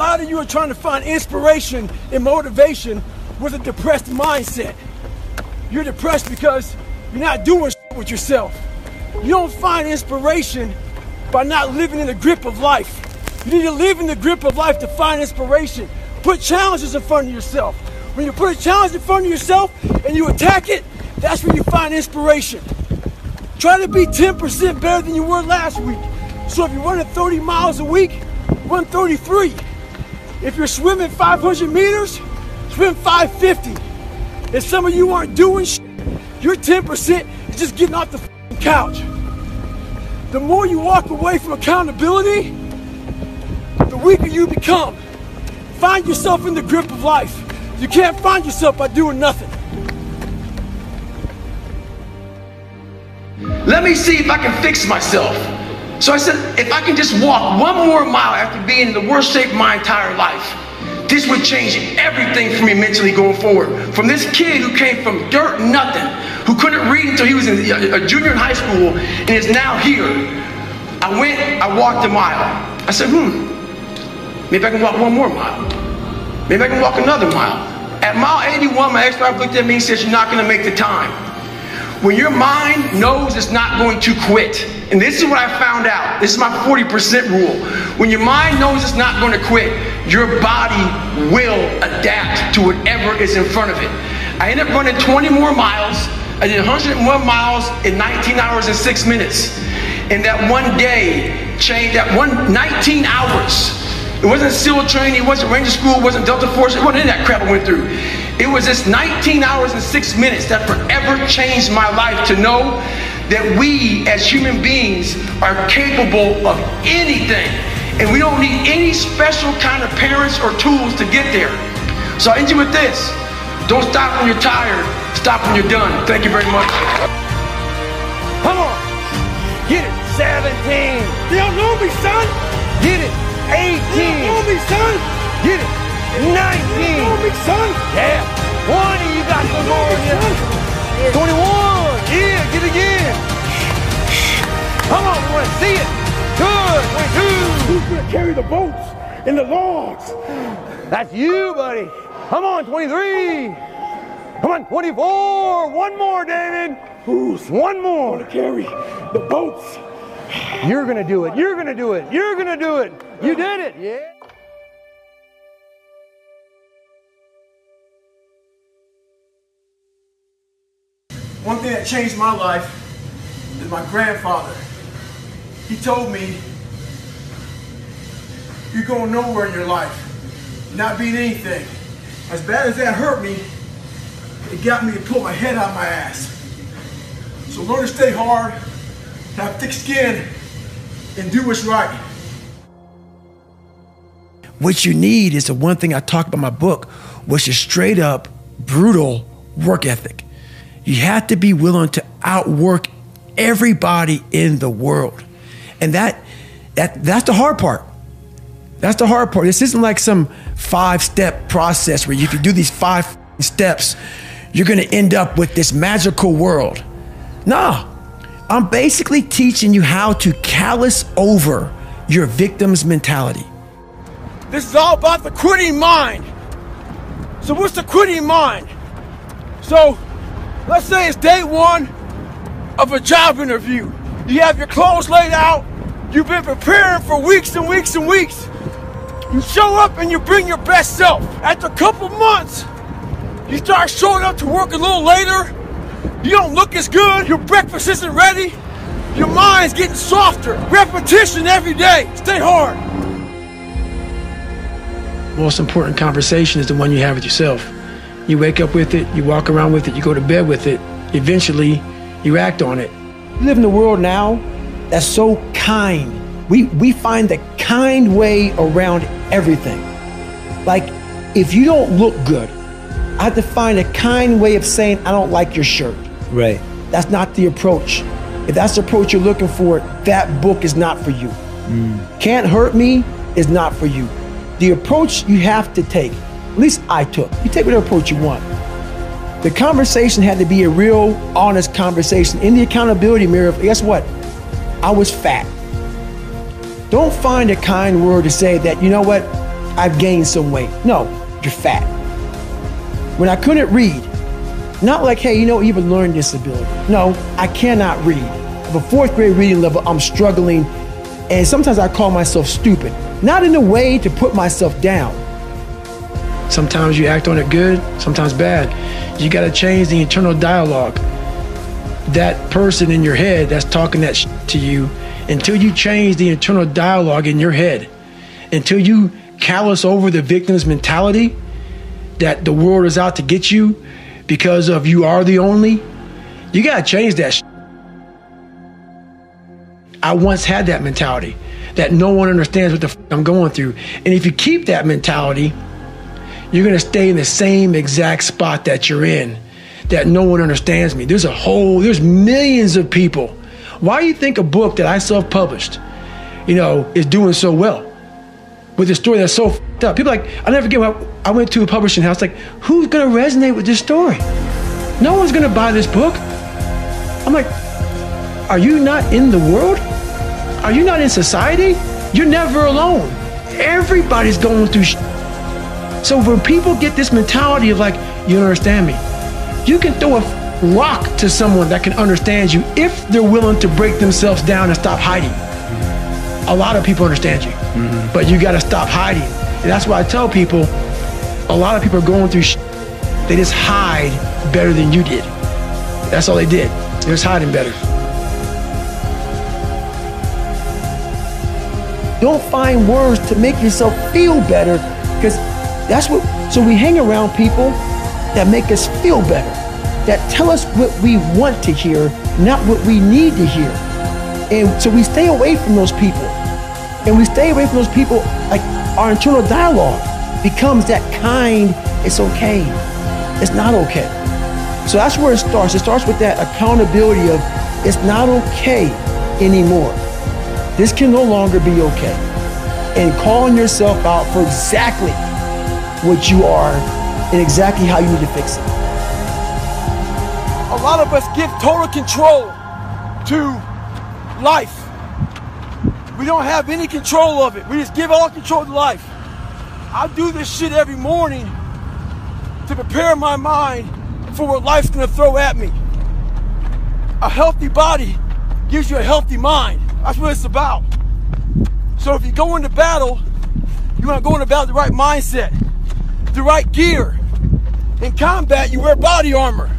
lot of you are trying to find inspiration and motivation with a depressed mindset. You're depressed because you're not doing with yourself. You don't find inspiration by not living in the grip of life. You need to live in the grip of life to find inspiration. Put challenges in front of yourself. When you put a challenge in front of yourself and you attack it, that's where you find inspiration. Try to be 10% better than you were last week. So if you're running 30 miles a week, run 33. If you're swimming 500 meters, swim 550. If some of you aren't doing shit, your 10% is just getting off the couch. The more you walk away from accountability, the weaker you become. Find yourself in the grip of life. You can't find yourself by doing nothing. Let me see if I can fix myself. So I said, if I can just walk one more mile after being in the worst shape of my entire life, this would change everything for me mentally going forward. From this kid who came from dirt, nothing, who couldn't read until he was in a junior in high school and is now here. I went, I walked a mile. I said, hmm, maybe I can walk one more mile. Maybe I can walk another mile. At mile 81, my ex-wife looked at me and said, you're not gonna make the time. When your mind knows it's not going to quit, and this is what I found out. This is my 40% rule. When your mind knows it's not going to quit, your body will adapt to whatever is in front of it. I ended up running 20 more miles. I did 101 miles in 19 hours and six minutes. And that one day changed, that one 19 hours. It wasn't SEAL training, it wasn't Ranger School, it wasn't Delta Force, it wasn't any of that crap I went through. It was this 19 hours and six minutes that forever changed my life to know that we as human beings are capable of anything. And we don't need any special kind of parents or tools to get there. So I end you with this. Don't stop when you're tired. Stop when you're done. Thank you very much. Come on. Get it. 17. You don't know me, son. Get it. 18. You don't know me, son. Get it. 19. You don't know me, son. Yeah. 20. You got some more in you. 21. Yeah. Get it again. Come on. We want to see it. Good. 22. Who's going to carry the boats and the logs? That's you, buddy. Come on. 23. Come on. 24. One more, David. Who's one more to carry the boats? You're going to do it. You're going to do it. You're going to do it. You did it. Yeah. One thing that changed my life is my grandfather. He told me, you're going nowhere in your life. Not being anything. As bad as that hurt me, it got me to pull my head out my ass. So learn to stay hard, have thick skin, and do what's right. What you need is the one thing I talk about in my book, which is straight up brutal work ethic. You have to be willing to outwork everybody in the world. And that that that's the hard part. That's the hard part. This isn't like some five-step process where if you do these five steps, you're gonna end up with this magical world. Nah. I'm basically teaching you how to callous over your victim's mentality. This is all about the quitting mind. So what's the quitting mind? So let's say it's day one of a job interview. You have your clothes laid out. You've been preparing for weeks and weeks and weeks. You show up and you bring your best self. After a couple months, you start showing up to work a little later. You don't look as good. Your breakfast isn't ready. Your mind's getting softer. Repetition every day. Stay hard. most important conversation is the one you have with yourself. You wake up with it, you walk around with it, you go to bed with it. Eventually, you act on it. We live in a world now that's so kind. We, we find the kind way around everything. Like, if you don't look good, I have to find a kind way of saying, I don't like your shirt. Right. That's not the approach. If that's the approach you're looking for, that book is not for you. Mm. Can't Hurt Me is not for you. The approach you have to take, at least I took, you take whatever approach you want. The conversation had to be a real, honest conversation. In the accountability mirror, guess what? I was fat. Don't find a kind word to say that, you know what? I've gained some weight. No, you're fat. When I couldn't read, not like, hey, you know, you have a learning disability. No, I cannot read. At a fourth grade reading level, I'm struggling, and sometimes I call myself stupid. Not in a way to put myself down. Sometimes you act on it good, sometimes bad. You got to change the internal dialogue. That person in your head that's talking that to you, until you change the internal dialogue in your head, until you callous over the victim's mentality that the world is out to get you because of you are the only, you got to change that. I once had that mentality that no one understands what the f- I'm going through. And if you keep that mentality, you're going to stay in the same exact spot that you're in, that no one understands me. There's a whole, there's millions of people. Why do you think a book that I self published, you know, is doing so well? With a story that's so f***ed up. People like, I never forget when I went to a publishing house, like, who's to resonate with this story? No one's to buy this book. I'm like, are you not in the world? Are you not in society? You're never alone. Everybody's going through So when people get this mentality of like, you don't understand me, you can throw a rock to someone that can understand you if they're willing to break themselves down and stop hiding. A lot of people understand you, mm-hmm. but you got to stop hiding. And that's why I tell people, a lot of people are going through sh- they just hide better than you did. That's all they did. They're just hiding better. Don't find words to make yourself feel better because that's what. So we hang around people that make us feel better, that tell us what we want to hear, not what we need to hear. And so we stay away from those people. And we stay away from those people, like our internal dialogue becomes that kind, it's okay, it's not okay. So that's where it starts. It starts with that accountability of it's not okay anymore. This can no longer be okay. And calling yourself out for exactly what you are and exactly how you need to fix it. A lot of us give total control to life. We don't have any control of it. We just give all control to life. I do this shit every morning to prepare my mind for what life's gonna throw at me. A healthy body gives you a healthy mind. That's what it's about. So if you go into battle, you want to go into battle with the right mindset, the right gear. In combat, you wear body armor.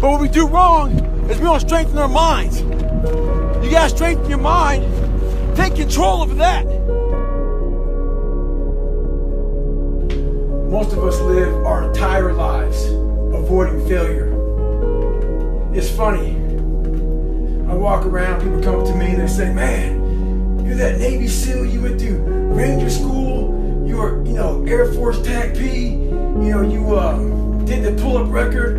But what we do wrong is we don't strengthen our minds. You gotta strengthen your mind. Take control of that. Most of us live our entire lives avoiding failure. It's funny I walk around, people come up to me and they say, man, you're that Navy SEAL, you went through Ranger School, you were, you know, Air Force TACP, you know, you uh, did the pull-up record,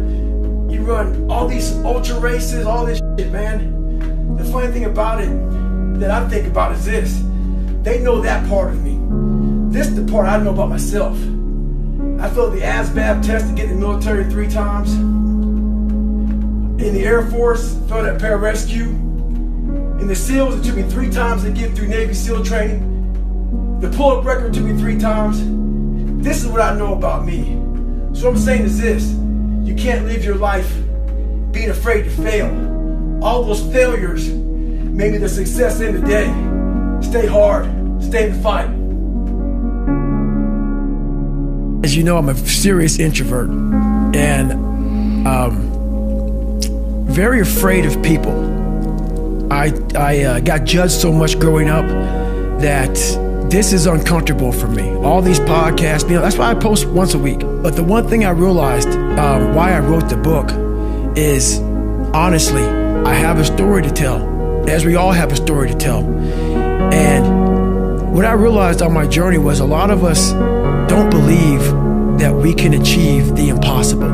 you run all these ultra races, all this shit, man. The funny thing about it that I think about is this. They know that part of me. This is the part I know about myself. I failed the ASVAB test to get in the military three times in the Air Force, felt at pararescue. In the SEALs, it took me three times to get through Navy SEAL training. The pull-up record took me three times. This is what I know about me. So what I'm saying is this, you can't live your life being afraid to fail. All those failures made me the success in the day. Stay hard, stay in the fight. As you know, I'm a serious introvert and um, very afraid of people. I, I uh, got judged so much growing up that this is uncomfortable for me. All these podcasts, you know, that's why I post once a week. But the one thing I realized um, why I wrote the book is honestly, I have a story to tell, as we all have a story to tell. And what I realized on my journey was a lot of us don't believe that we can achieve the impossible.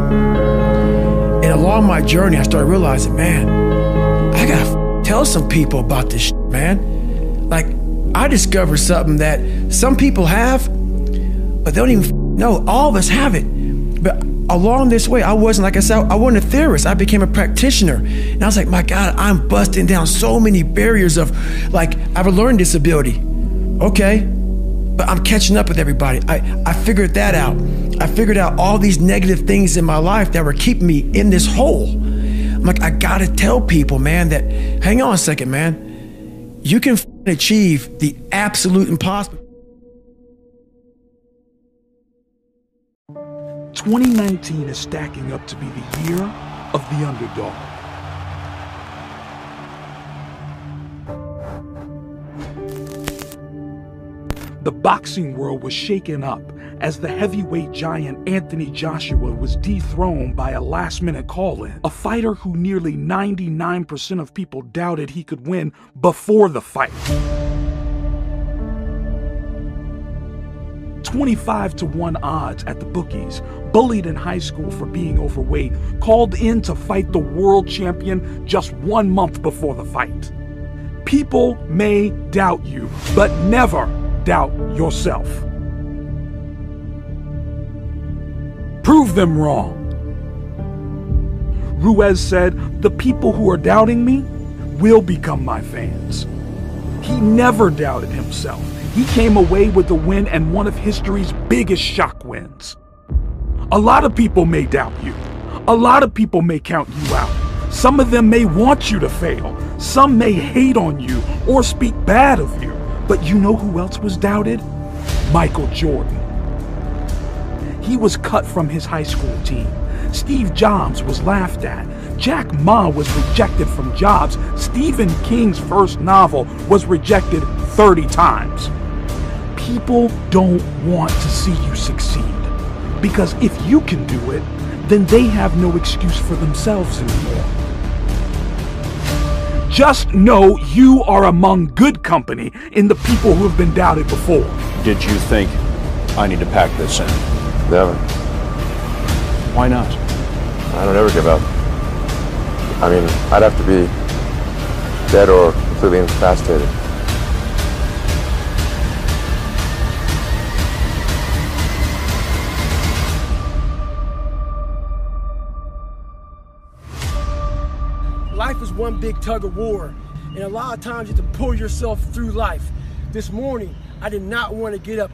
And along my journey, I started realizing, man, I gotta f- tell some people about this, shit, man. Like, I discovered something that some people have, but they don't even know. All of us have it. But along this way, I wasn't, like I said, I wasn't a theorist. I became a practitioner. And I was like, my God, I'm busting down so many barriers of, like, I have a learning disability. Okay. but I'm catching up with everybody. I, I figured that out. I figured out all these negative things in my life that were keeping me in this hole. I'm like, I gotta tell people, man, that hang on a second, man. You can achieve the absolute impossible. 2019 is stacking up to be the year of the underdog. The boxing world was shaken up as the heavyweight giant Anthony Joshua was dethroned by a last minute call in. A fighter who nearly 99% of people doubted he could win before the fight. 25 to 1 odds at the bookies, bullied in high school for being overweight, called in to fight the world champion just one month before the fight. People may doubt you, but never doubt yourself. Prove them wrong. Ruiz said, The people who are doubting me will become my fans. He never doubted himself. He came away with the win and one of history's biggest shock wins. A lot of people may doubt you. A lot of people may count you out. Some of them may want you to fail. Some may hate on you or speak bad of you. But you know who else was doubted? Michael Jordan. He was cut from his high school team. Steve Jobs was laughed at. Jack Ma was rejected from jobs. Stephen King's first novel was rejected 30 times. People don't want to see you succeed. Because if you can do it, then they have no excuse for themselves anymore. Just know you are among good company in the people who have been doubted before. Did you think I need to pack this in? Never. Why not? I don't ever give up. I mean, I'd have to be dead or completely incapacitated. One big tug of war, and a lot of times you have to pull yourself through life. This morning, I did not want to get up.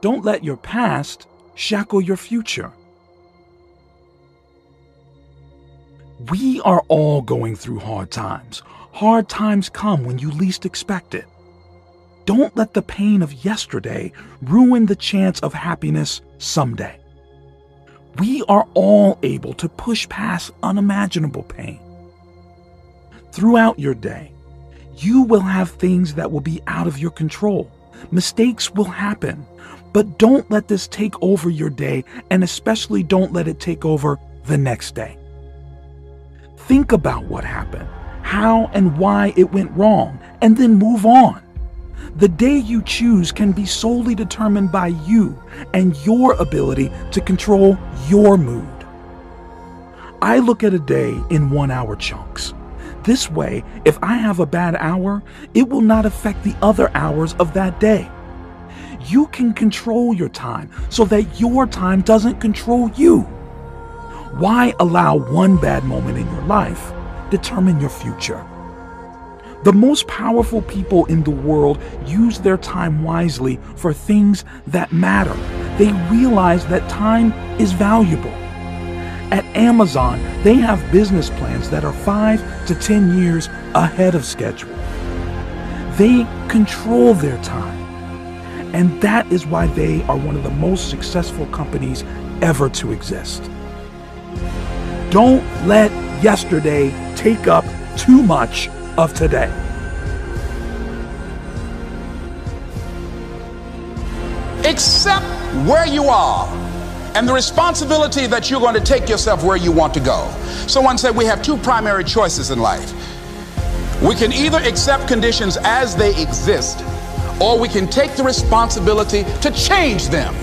Don't let your past shackle your future. We are all going through hard times. Hard times come when you least expect it. Don't let the pain of yesterday ruin the chance of happiness someday. We are all able to push past unimaginable pain. Throughout your day, you will have things that will be out of your control. Mistakes will happen, but don't let this take over your day, and especially don't let it take over the next day. Think about what happened, how and why it went wrong, and then move on. The day you choose can be solely determined by you and your ability to control your mood. I look at a day in one hour chunks. This way, if I have a bad hour, it will not affect the other hours of that day. You can control your time so that your time doesn't control you. Why allow one bad moment in your life determine your future? The most powerful people in the world use their time wisely for things that matter. They realize that time is valuable. At Amazon, they have business plans that are 5 to 10 years ahead of schedule. They control their time. And that is why they are one of the most successful companies ever to exist. Don't let yesterday take up too much of today. Accept where you are and the responsibility that you're going to take yourself where you want to go. Someone said we have two primary choices in life. We can either accept conditions as they exist, or we can take the responsibility to change them.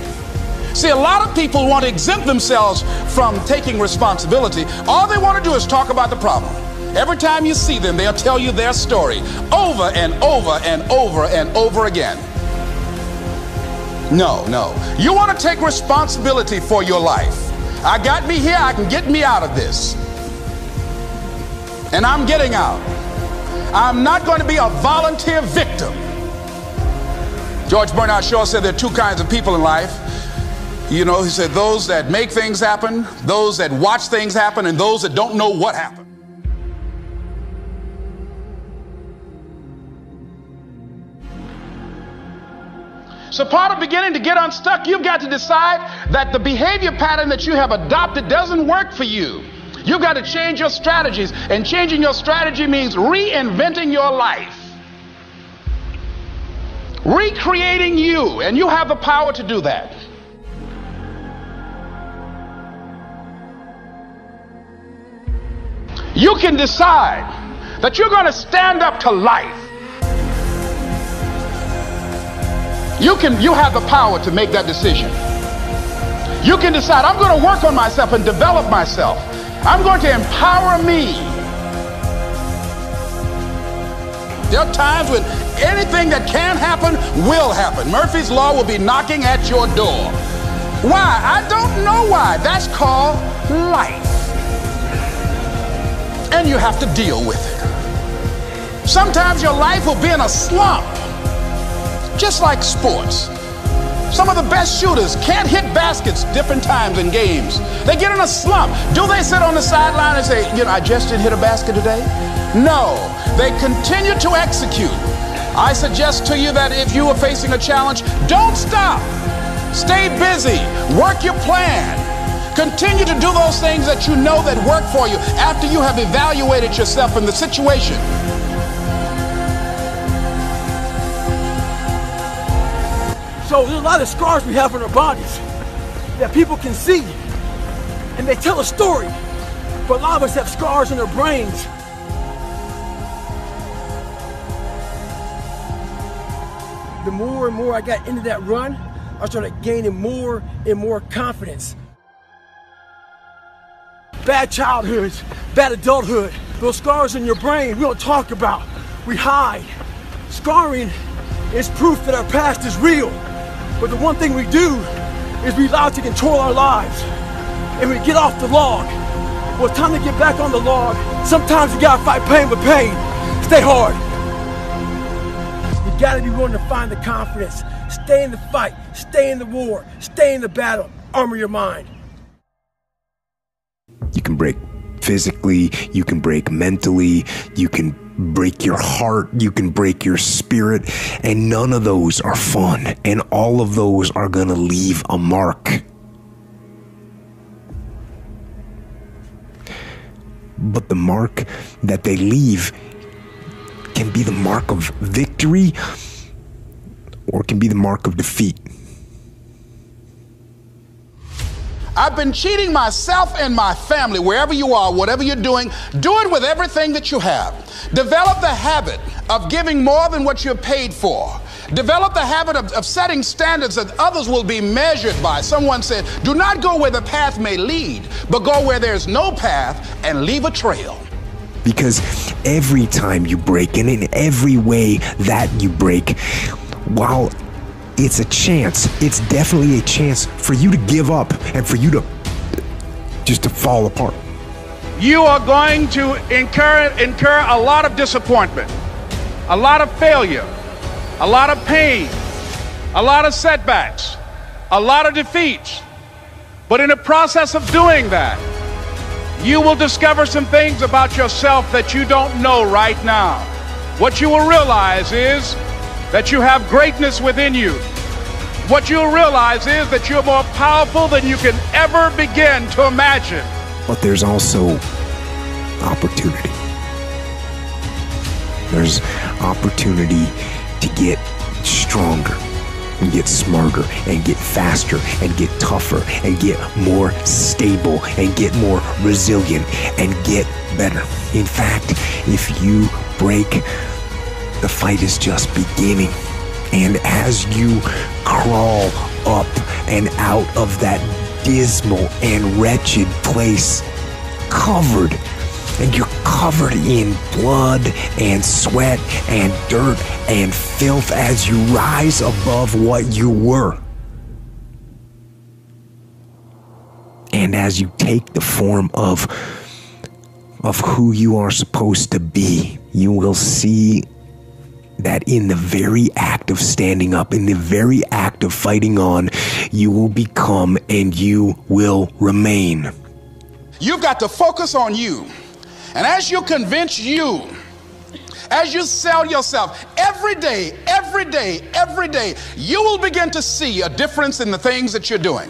See, a lot of people want to exempt themselves from taking responsibility. All they want to do is talk about the problem. Every time you see them, they'll tell you their story over and over and over and over again. No, no. You want to take responsibility for your life. I got me here, I can get me out of this. And I'm getting out. I'm not going to be a volunteer victim. George Bernard Shaw said there are two kinds of people in life. You know, he said those that make things happen, those that watch things happen, and those that don't know what happened. So, part of beginning to get unstuck, you've got to decide that the behavior pattern that you have adopted doesn't work for you. You've got to change your strategies, and changing your strategy means reinventing your life, recreating you, and you have the power to do that. You can decide that you're going to stand up to life. You can you have the power to make that decision. You can decide I'm going to work on myself and develop myself. I'm going to empower me. There are times when anything that can happen will happen. Murphy's Law will be knocking at your door. Why? I don't know why. That's called life. And you have to deal with it. Sometimes your life will be in a slump just like sports. Some of the best shooters can't hit baskets different times in games. They get in a slump. Do they sit on the sideline and say, you know, I just didn't hit a basket today? No, they continue to execute. I suggest to you that if you are facing a challenge, don't stop. Stay busy. Work your plan. Continue to do those things that you know that work for you after you have evaluated yourself in the situation. So there's a lot of scars we have on our bodies that people can see and they tell a story. But a lot of us have scars in our brains. The more and more I got into that run, I started gaining more and more confidence. Bad childhoods, bad adulthood, those scars in your brain we don't talk about, we hide. Scarring is proof that our past is real. But the one thing we do is we allow to control our lives. And we get off the log. Well, it's time to get back on the log. Sometimes you gotta fight pain with pain. Stay hard. You gotta be willing to find the confidence. Stay in the fight. Stay in the war. Stay in the battle. Armor your mind. You can break physically, you can break mentally, you can break your heart, you can break your spirit, and none of those are fun, and all of those are gonna leave a mark. But the mark that they leave can be the mark of victory or it can be the mark of defeat. I've been cheating myself and my family, wherever you are, whatever you're doing, do it with everything that you have. Develop the habit of giving more than what you're paid for. Develop the habit of, of, setting standards that others will be measured by. Someone said, Do not go where the path may lead, but go where there's no path and leave a trail. Because every time you break, and in every way that you break, while it's a chance. It's definitely a chance for you to give up and for you to just to fall apart. You are going to incur incur a lot of disappointment, a lot of failure, a lot of pain, a lot of setbacks, a lot of defeats. But in the process of doing that, you will discover some things about yourself that you don't know right now. What you will realize is that you have greatness within you. What you'll realize is that you're more powerful than you can ever begin to imagine. But there's also opportunity. There's opportunity to get stronger and get smarter and get faster and get tougher and get more stable and get more resilient and get better. In fact, if you break, the fight is just beginning. And as you crawl up and out of that dismal and wretched place, covered, and you're covered in blood and sweat and dirt and filth as you rise above what you were. And as you take the form of of who you are supposed to be, you will see that in the very act of standing up, in the very act of fighting on, you will become and you will remain. You've got to focus on you. And as you convince you, as you sell yourself every day, every day, every day, you will begin to see a difference in the things that you're doing.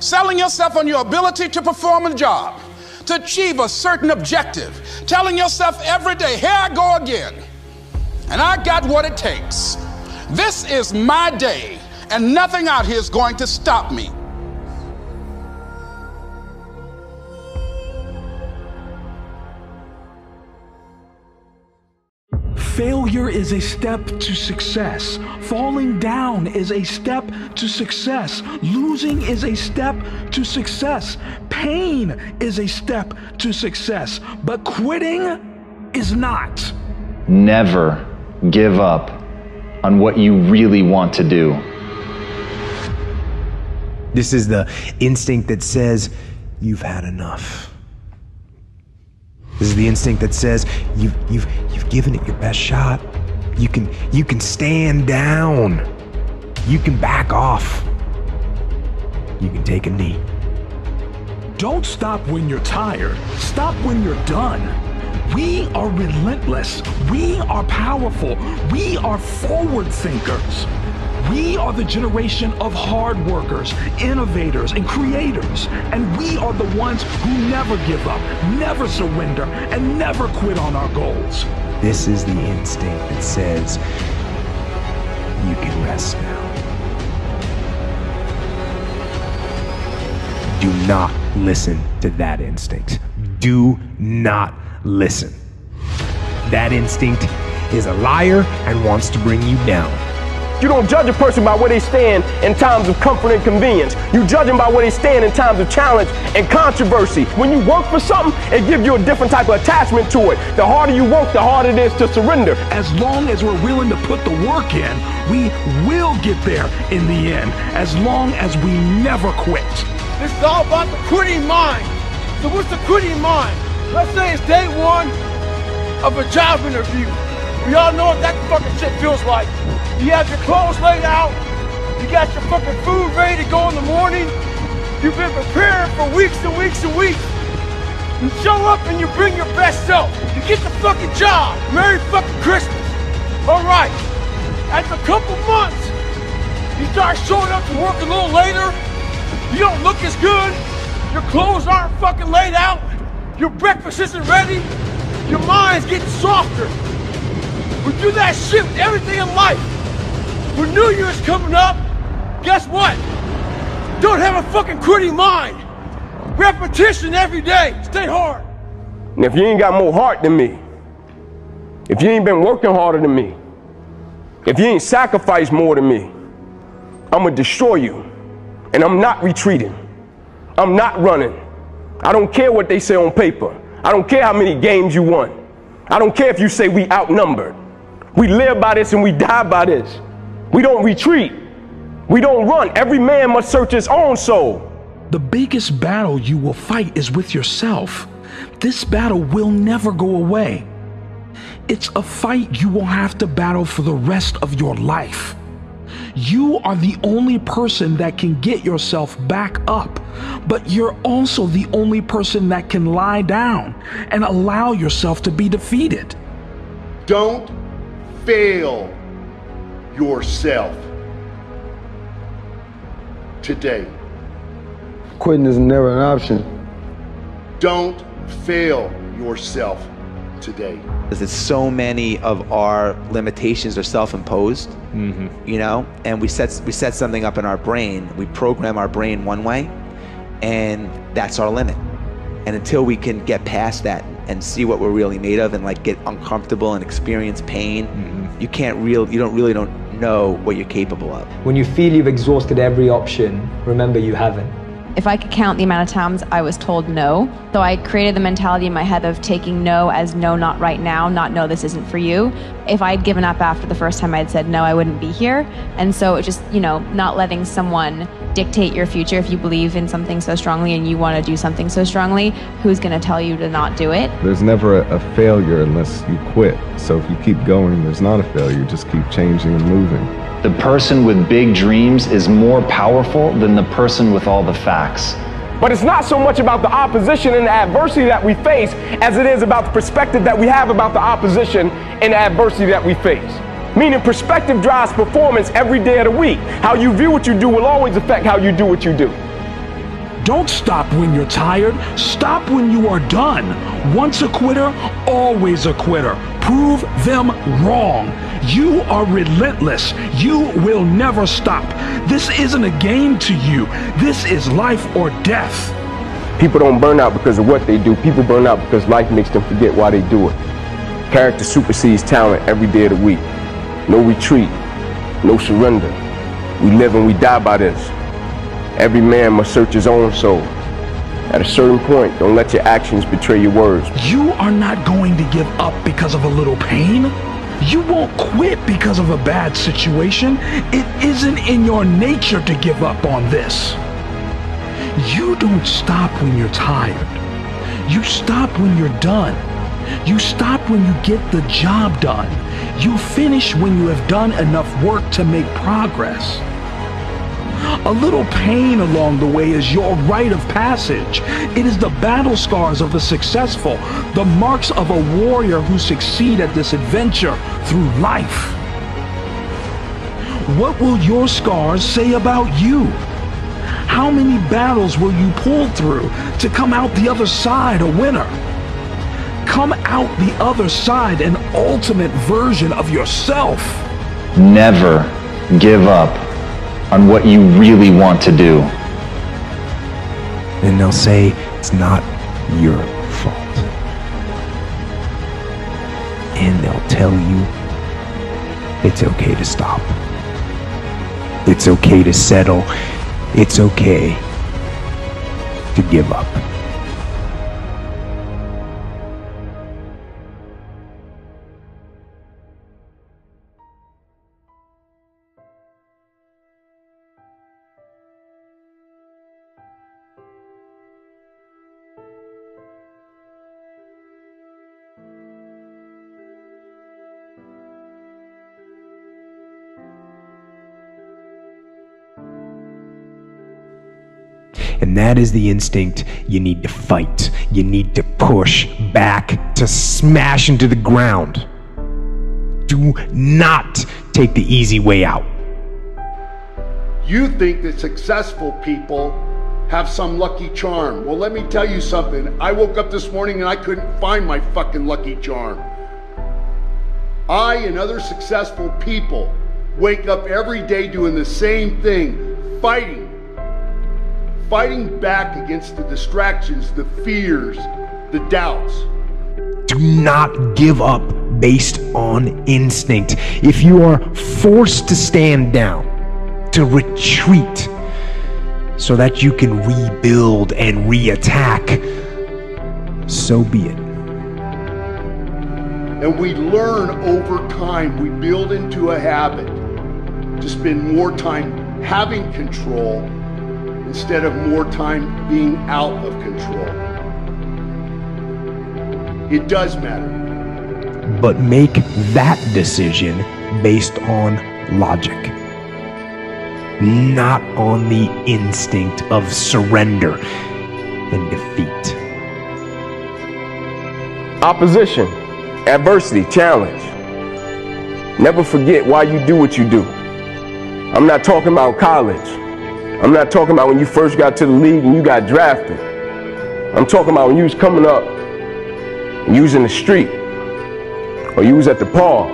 Selling yourself on your ability to perform a job, to achieve a certain objective, telling yourself every day, here I go again, and I got what it takes. This is my day, and nothing out here is going to stop me. Failure is a step to success. Falling down is a step to success. Losing is a step to success. Pain is a step to success. But quitting is not. Never give up on what you really want to do. This is the instinct that says, You've had enough. This is the instinct that says you've you've you've given it your best shot. You can you can stand down. You can back off. You can take a knee. Don't stop when you're tired. Stop when you're done. We are relentless. We are powerful. We are forward thinkers. We are the generation of hard workers, innovators, and creators. And we are the ones who never give up, never surrender, and never quit on our goals. This is the instinct that says you can rest now. Do not listen to that instinct. Do not listen. That instinct is a liar and wants to bring you down. You don't judge a person by where they stand in times of comfort and convenience. You judge them by where they stand in times of challenge and controversy. When you work for something, it gives you a different type of attachment to it. The harder you work, the harder it is to surrender. As long as we're willing to put the work in, we will get there in the end, as long as we never quit. This is all about the quitting mind. So what's the quitting mind? Let's say it's day one of a job interview. We all know what that fucking shit feels like. You have your clothes laid out. You got your fucking food ready to go in the morning. You've been preparing for weeks and weeks and weeks. You show up and you bring your best self. You get the fucking job. Merry fucking Christmas. All right. After a couple months, you start showing up to work a little later. You don't look as good. Your clothes aren't fucking laid out. Your breakfast isn't ready. Your mind's getting softer. We do that shit with everything in life. When New Year's coming up, guess what? Don't have a fucking quitting mind. Repetition every day. Stay hard. And if you ain't got more heart than me, if you ain't been working harder than me, if you ain't sacrificed more than me, I'm gonna destroy you. And I'm not retreating. I'm not running. I don't care what they say on paper. I don't care how many games you won. I don't care if you say we outnumbered. We live by this and we die by this. We don't retreat. We don't run. Every man must search his own soul. The biggest battle you will fight is with yourself. This battle will never go away. It's a fight you will have to battle for the rest of your life. You are the only person that can get yourself back up, but you're also the only person that can lie down and allow yourself to be defeated. Don't fail yourself today. Quitting is never an option. Don't fail yourself today. Because it's so many of our limitations are self-imposed, Mm-hmm. you know, and we set we set something up in our brain. We program our brain one way, and that's our limit. And until we can get past that and see what we're really made of, and like get uncomfortable and experience pain, mm-hmm. you can't real you don't really don't know what you're capable of. When you feel you've exhausted every option, remember you haven't. If I could count the amount of times I was told no, so I created the mentality in my head of taking no as no, not right now, not no, this isn't for you. If I had given up after the first time I'd said no, I wouldn't be here. And so it just, you know, not letting someone dictate your future if you believe in something so strongly and you want to do something so strongly, who's going to tell you to not do it? There's never a, a failure unless you quit. So if you keep going, there's not a failure. Just keep changing and moving. The person with big dreams is more powerful than the person with all the facts. But it's not so much about the opposition and the adversity that we face as it is about the perspective that we have about the opposition and the adversity that we face. Meaning perspective drives performance every day of the week. How you view what you do will always affect how you do what you do. Don't stop when you're tired. Stop when you are done. Once a quitter, always a quitter. Prove them wrong. You are relentless. You will never stop. This isn't a game to you. This is life or death. People don't burn out because of what they do. People burn out because life makes them forget why they do it. Character supersedes talent every day of the week. No retreat, no surrender. We live and we die by this. Every man must search his own soul. At a certain point, don't let your actions betray your words. You are not going to give up because of a little pain. You won't quit because of a bad situation. It isn't in your nature to give up on this. You don't stop when you're tired. You stop when you're done. You stop when you get the job done. You finish when you have done enough work to make progress. A little pain along the way is your rite of passage. It is the battle scars of the successful, the marks of a warrior who succeed at this adventure through life. What will your scars say about you? How many battles will you pull through to come out the other side a winner? Come out the other side an ultimate version of yourself. Never give up on what you really want to do. And they'll say it's not your fault. And they'll tell you it's okay to stop. It's okay to settle. It's okay to give up. And that is the instinct you need to fight. You need to push back to smash into the ground. Do not take the easy way out. You think that successful people have some lucky charm. Well, let me tell you something. I woke up this morning and I couldn't find my fucking lucky charm. I and other successful people wake up every day doing the same thing, fighting. Fighting back against the distractions, the fears, the doubts. Do not give up based on instinct. If you are forced to stand down, to retreat, so that you can rebuild and reattack, so be it. And we learn over time, we build into a habit to spend more time having control instead of more time being out of control. It does matter. But make that decision based on logic, not on the instinct of surrender and defeat. Opposition, adversity, challenge. Never forget why you do what you do. I'm not talking about college. I'm not talking about when you first got to the league and you got drafted. I'm talking about when you was coming up and you was in the street or you was at the park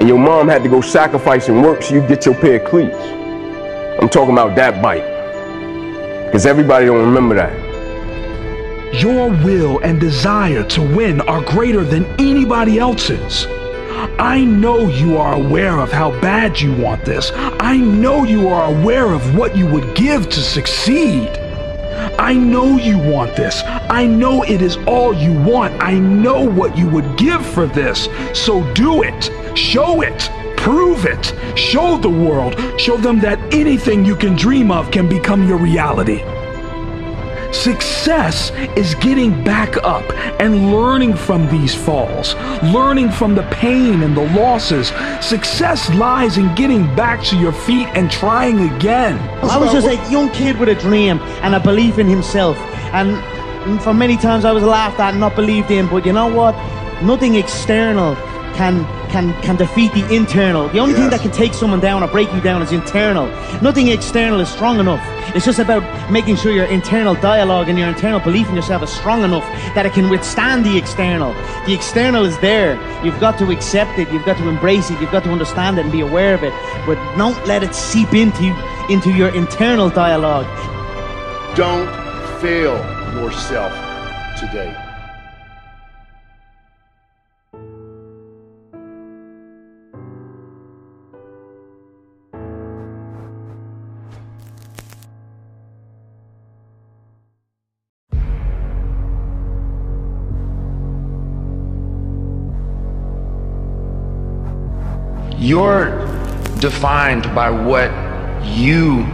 and your mom had to go sacrifice and work so you get your pair of cleats. I'm talking about that bite. Because everybody don't remember that. Your will and desire to win are greater than anybody else's. I know you are aware of how bad you want this. I know you are aware of what you would give to succeed. I know you want this. I know it is all you want. I know what you would give for this. So do it. Show it. Prove it. Show the world. Show them that anything you can dream of can become your reality. Success is getting back up and learning from these falls, learning from the pain and the losses. Success lies in getting back to your feet and trying again. I was just a young kid with a dream and a belief in himself. And for many times I was laughed at and not believed in, but you know what? Nothing external can can can defeat the internal. The only thing that can take someone down or break you down is internal. Nothing external is strong enough. It's just about making sure your internal dialogue and your internal belief in yourself is strong enough that it can withstand the external. The external is there. You've got to accept it. You've got to embrace it. You've got to understand it and be aware of it. But don't let it seep into into your internal dialogue. Don't fail yourself today. You're defined by what you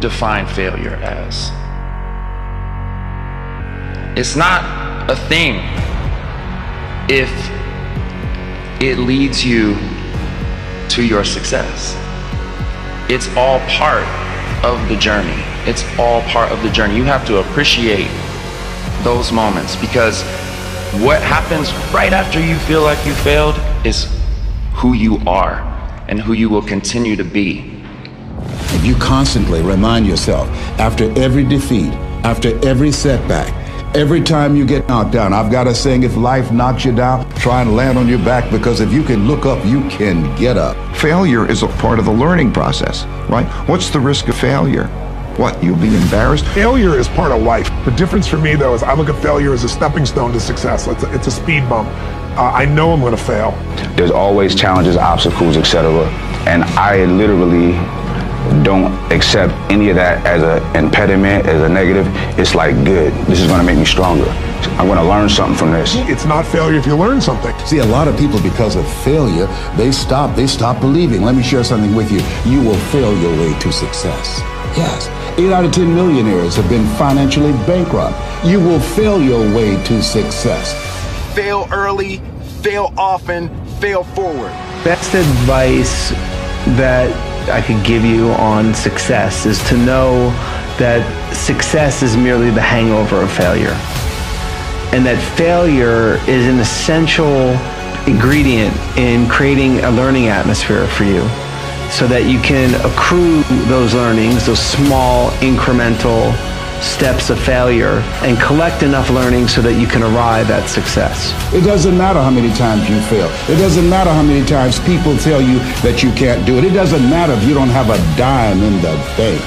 define failure as. It's not a thing if it leads you to your success. It's all part of the journey. It's all part of the journey. You have to appreciate those moments because what happens right after you feel like you failed is who you are and who you will continue to be. If you constantly remind yourself after every defeat, after every setback, every time you get knocked down, I've got a saying if life knocks you down, try and land on your back because if you can look up, you can get up. Failure is a part of the learning process, right? What's the risk of failure? What, you'll be embarrassed? Failure is part of life. The difference for me, though, is I look at failure as a stepping stone to success. It's a, it's a speed bump. Uh, I know I'm going to fail. There's always challenges, obstacles, etc. And I literally don't accept any of that as an impediment, as a negative. It's like, good, this is going to make me stronger. I'm going to learn something from this. It's not failure if you learn something. See, a lot of people, because of failure, they stop, they stop believing. Let me share something with you. You will fail your way to success. Yes. Eight out of 10 millionaires have been financially bankrupt. You will fail your way to success. Fail early, fail often, fail forward. Best advice that I could give you on success is to know that success is merely the hangover of failure. And that failure is an essential ingredient in creating a learning atmosphere for you so that you can accrue those learnings, those small incremental steps of failure and collect enough learning so that you can arrive at success. It doesn't matter how many times you fail. It doesn't matter how many times people tell you that you can't do it. It doesn't matter if you don't have a dime in the bank.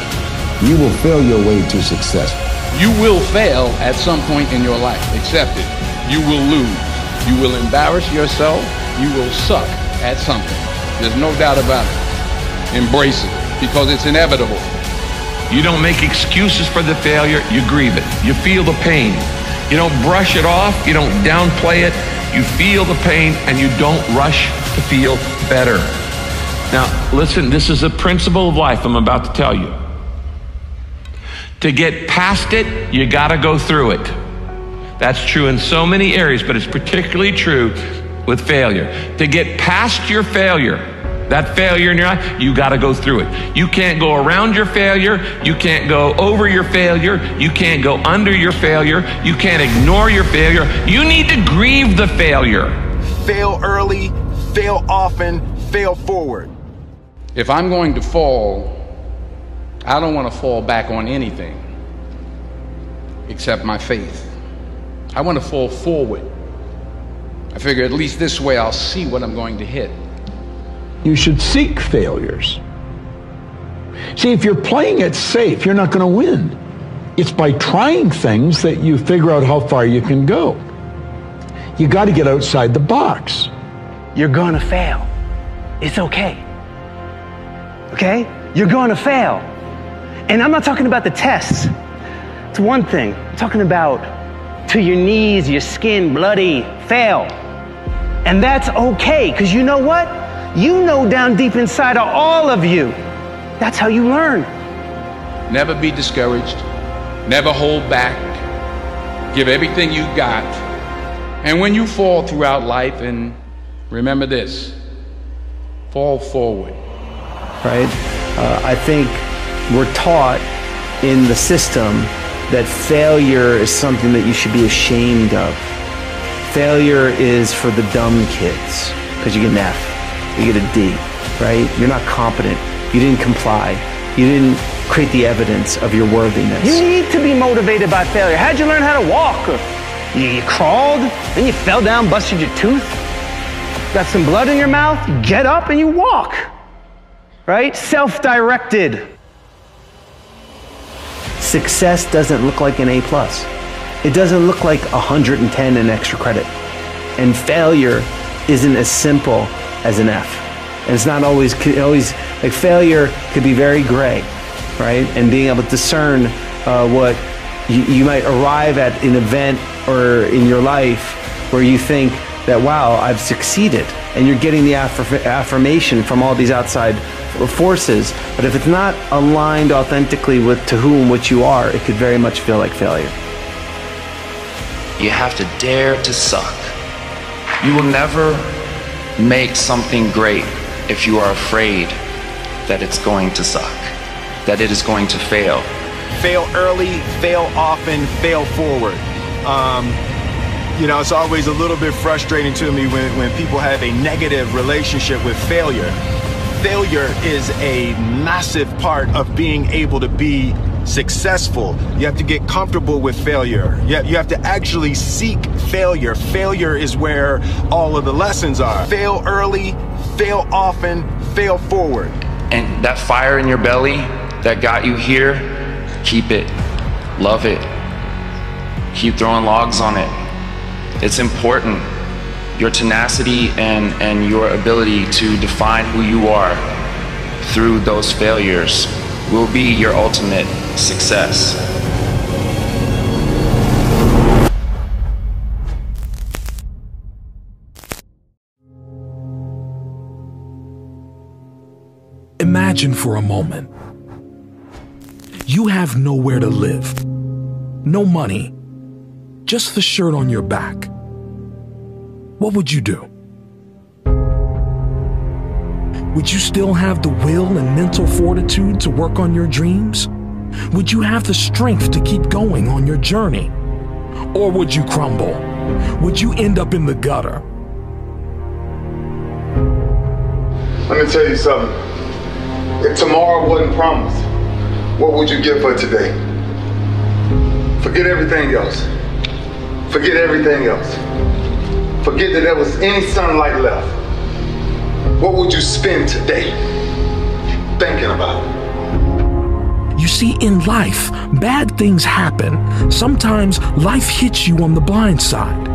You will fail your way to success. You will fail at some point in your life. Accept it. You will lose. You will embarrass yourself. You will suck at something. There's no doubt about it. Embrace it because it's inevitable. You don't make excuses for the failure, you grieve it. You feel the pain. You don't brush it off, you don't downplay it. You feel the pain and you don't rush to feel better. Now, listen, this is a principle of life I'm about to tell you. To get past it, you got to go through it. That's true in so many areas, but it's particularly true with failure. To get past your failure, that failure in your life, you got to go through it. You can't go around your failure. You can't go over your failure. You can't go under your failure. You can't ignore your failure. You need to grieve the failure. Fail early, fail often, fail forward. If I'm going to fall, I don't want to fall back on anything except my faith. I want to fall forward. I figure at least this way I'll see what I'm going to hit. You should seek failures. See, if you're playing it safe, you're not going to win. It's by trying things that you figure out how far you can go. You got to get outside the box. You're going to fail. It's okay. Okay? You're going to fail. And I'm not talking about the tests. It's one thing. I'm talking about to your knees, your skin bloody, fail. And that's okay, because you know what? You know down deep inside of all of you. That's how you learn. Never be discouraged. Never hold back. Give everything you got. And when you fall throughout life, and remember this fall forward. right? Uh, I think we're taught in the system that failure is something that you should be ashamed of. Failure is for the dumb kids because you get an F, you get a D, right? You're not competent. You didn't comply. You didn't create the evidence of your worthiness. You need to be motivated by failure. How'd you learn how to walk? You, you crawled, then you fell down, busted your tooth, got some blood in your mouth, you get up and you walk. Right? Self directed. Success doesn't look like an A plus. It doesn't look like 110 in extra credit. And failure isn't as simple as an F. And it's not always always like failure could be very gray, right? And being able to discern uh, what you, you might arrive at an event or in your life where you think that wow, I've succeeded, and you're getting the affirm- affirmation from all these outside forces. But if it's not aligned authentically with to whom what you are, it could very much feel like failure. You have to dare to suck. You will never make something great if you are afraid that it's going to suck, that it is going to fail. fail early, fail often, fail forward. Um, you know, it's always a little bit frustrating to me when, when people have a negative relationship with failure. Failure is a massive part of being able to be successful. You have to get comfortable with failure. You have, you have to actually seek failure. Failure is where all of the lessons are. Fail early, fail often, fail forward. And that fire in your belly that got you here, keep it, love it, keep throwing logs on it. It's important. Your tenacity and, and your ability to define who you are through those failures will be your ultimate success. Imagine for a moment. You have nowhere to live, no money, just the shirt on your back. What would you do? Would you still have the will and mental fortitude to work on your dreams? Would you have the strength to keep going on your journey? Or would you crumble? Would you end up in the gutter? Let me tell you something. If tomorrow wasn't promised, what would you give for today? Forget everything else. Forget everything else. Forget that there was any sunlight left. What would you spend today thinking about? You see, in life, bad things happen. Sometimes life hits you on the blind side.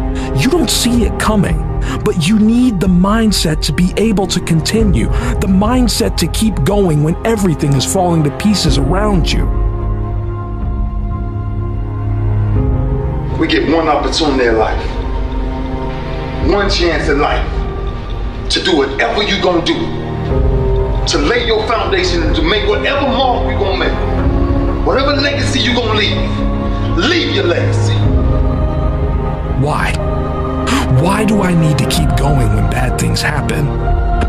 You don't see it coming, but you need the mindset to be able to continue, the mindset to keep going when everything is falling to pieces around you. We get one opportunity in life, one chance in life to do whatever you're gonna do, to lay your foundation and to make whatever mark you're gonna make, whatever legacy you're gonna leave, leave your legacy. Why? Why do I need to keep going when bad things happen?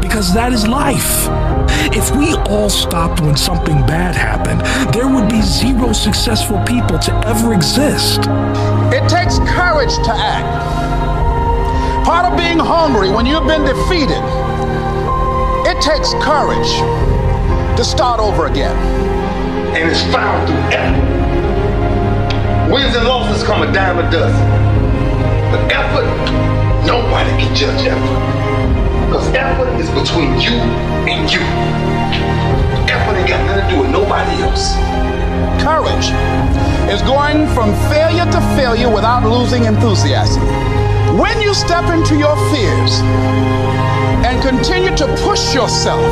Because that is life. If we all stopped when something bad happened, there would be zero successful people to ever exist. It takes courage to act. Part of being hungry when you've been defeated, it takes courage to start over again. And it's found through effort. Wins and losses come a dime a dozen. But effort, nobody can judge effort. Because effort is between you and you. Effort ain't got nothing to do with nobody else. Courage is going from failure to failure without losing enthusiasm. When you step into your fears and continue to push yourself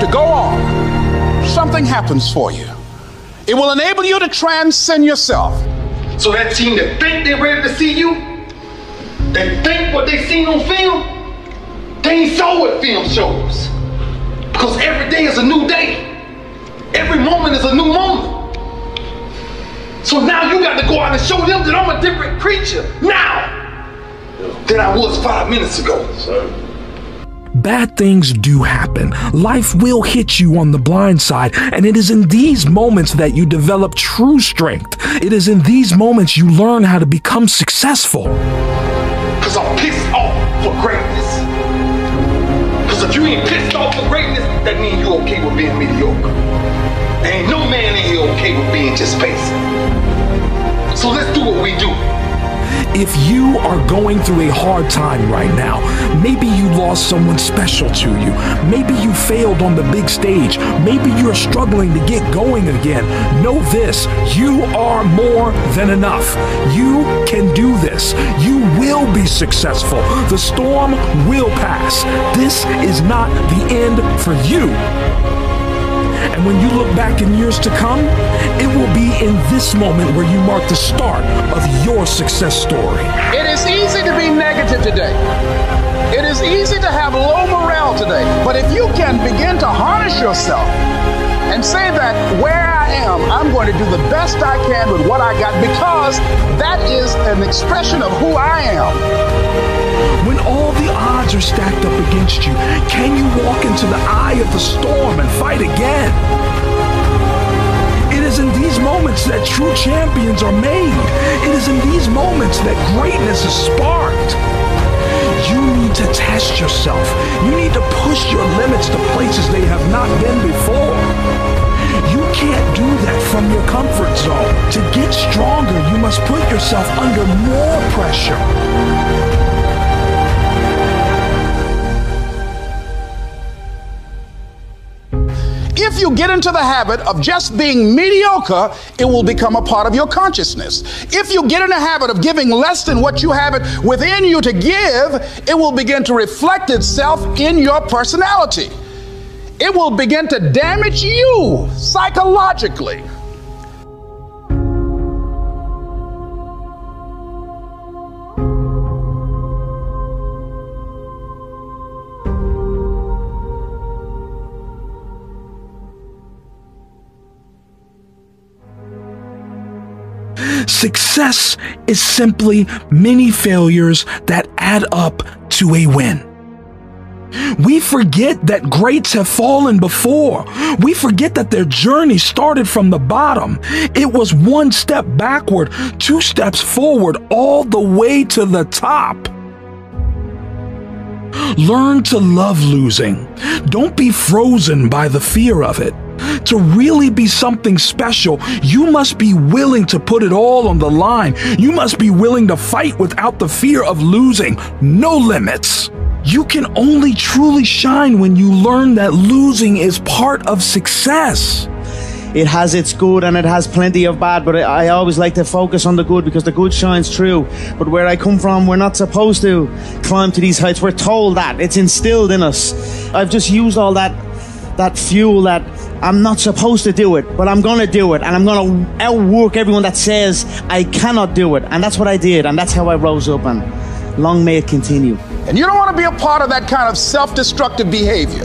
to go on, something happens for you. It will enable you to transcend yourself. So that team that think they're ready to see you, they think what they seen on film, they ain't saw what film shows. Because every day is a new day. Every moment is a new moment. So now you got to go out and show them that I'm a different creature now than I was five minutes ago. Bad things do happen. Life will hit you on the blind side, and it is in these moments that you develop true strength. It is in these moments you learn how to become successful. Because I'm pissed off for greatness. Because if you ain't pissed off for greatness, that means you okay with being mediocre. Ain't no man in here okay with being just basic. So let's do what we do. If you are going through a hard time right now, maybe you lost someone special to you, maybe you failed on the big stage, maybe you're struggling to get going again, know this you are more than enough. You can do this. You will be successful. The storm will pass. This is not the end for you. And when you look back in years to come, it will be in this moment where you mark the start of your success story. It is easy to be negative today. It is easy to have low morale today. But if you can begin to harness yourself and say that where I am, I'm going to do the best I can with what I got because that is an expression of who I am. When all the odds are stacked up against you, can you walk into the eye of the storm and fight again? It is in these moments that true champions are made. It is in these moments that greatness is sparked. You need to test yourself. You need to push your limits to places they have not been before. You can't do that from your comfort zone. To get stronger, you must put yourself under more pressure. You get into the habit of just being mediocre, it will become a part of your consciousness. If you get in the habit of giving less than what you have it within you to give, it will begin to reflect itself in your personality. It will begin to damage you psychologically. Success is simply many failures that add up to a win. We forget that greats have fallen before. We forget that their journey started from the bottom. It was one step backward, two steps forward, all the way to the top. Learn to love losing. Don't be frozen by the fear of it. To really be something special, you must be willing to put it all on the line. You must be willing to fight without the fear of losing. No limits. You can only truly shine when you learn that losing is part of success. It has its good and it has plenty of bad, but I always like to focus on the good because the good shines through. But where I come from, we're not supposed to climb to these heights. We're told that. It's instilled in us. I've just used all that that fuel that I'm not supposed to do it, but I'm gonna do it, and I'm gonna outwork everyone that says I cannot do it. And that's what I did, and that's how I rose up, and long may it continue. And you don't want to be a part of that kind of self destructive behavior.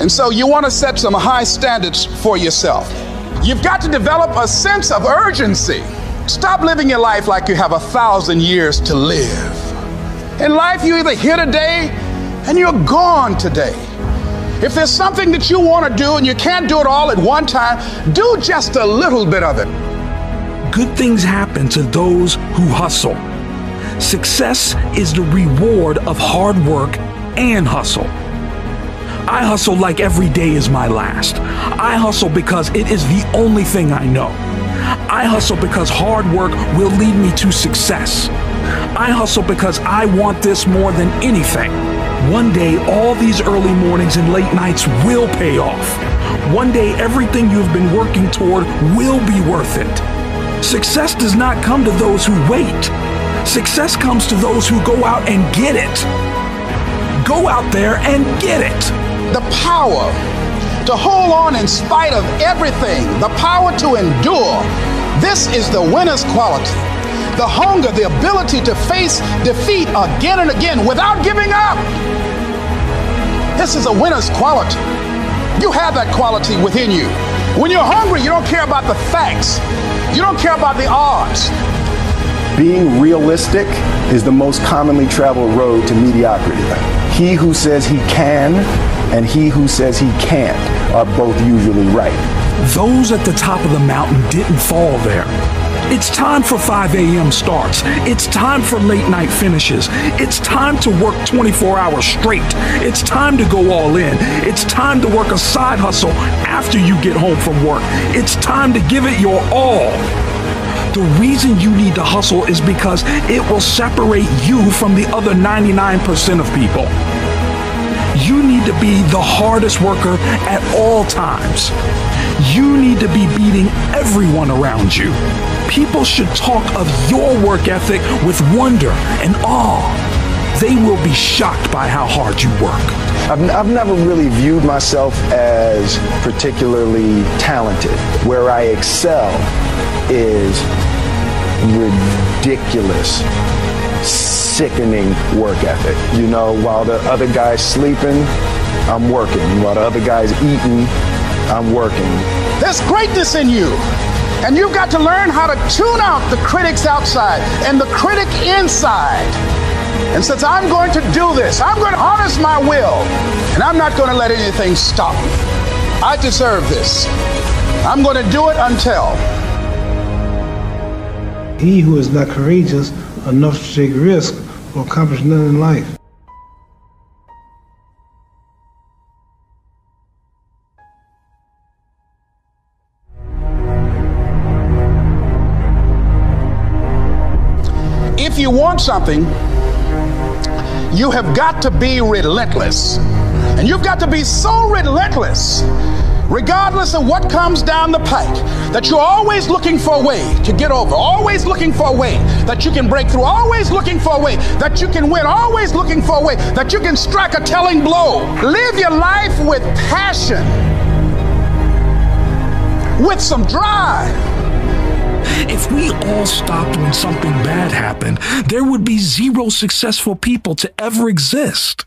And so you want to set some high standards for yourself. You've got to develop a sense of urgency. Stop living your life like you have a thousand years to live. In life, you're either here today and you're gone today. If there's something that you want to do and you can't do it all at one time, do just a little bit of it. Good things happen to those who hustle. Success is the reward of hard work and hustle. I hustle like every day is my last. I hustle because it is the only thing I know. I hustle because hard work will lead me to success. I hustle because I want this more than anything. One day, all these early mornings and late nights will pay off. One day, everything you've been working toward will be worth it. Success does not come to those who wait. Success comes to those who go out and get it. Go out there and get it. The power to hold on in spite of everything, the power to endure. This is the winner's quality. The hunger, the ability to face defeat again and again without giving up. This is a winner's quality. You have that quality within you. When you're hungry, you don't care about the facts. You don't care about the odds. Being realistic is the most commonly traveled road to mediocrity. He who says he can and he who says he can't are both usually right. Those at the top of the mountain didn't fall there. It's time for 5 a.m. starts. It's time for late night finishes. It's time to work 24 hours straight. It's time to go all in. It's time to work a side hustle after you get home from work. It's time to give it your all. The reason you need to hustle is because it will separate you from the other 99% of people. You need to be the hardest worker at all times. You need to be beating everyone around you. People should talk of your work ethic with wonder and awe. They will be shocked by how hard you work. I've, I've never really viewed myself as particularly talented. Where I excel is ridiculous, sickening work ethic. You know, while the other guy's sleeping, I'm working. While the other guy's eating, I'm working. There's greatness in you. And you've got to learn how to tune out the critics outside and the critic inside. And since I'm going to do this, I'm going to harness my will, and I'm not going to let anything stop me. I deserve this. I'm going to do it until. He who is not courageous enough to take risk will accomplish nothing in life. Something, you have got to be relentless. And you've got to be so relentless, regardless of what comes down the pike, that you're always looking for a way to get over, always looking for a way that you can break through, always looking for a way that you can win, always looking for a way that you can strike a telling blow. Live your life with passion, with some drive. If we all stopped when something bad happened, there would be zero successful people to ever exist.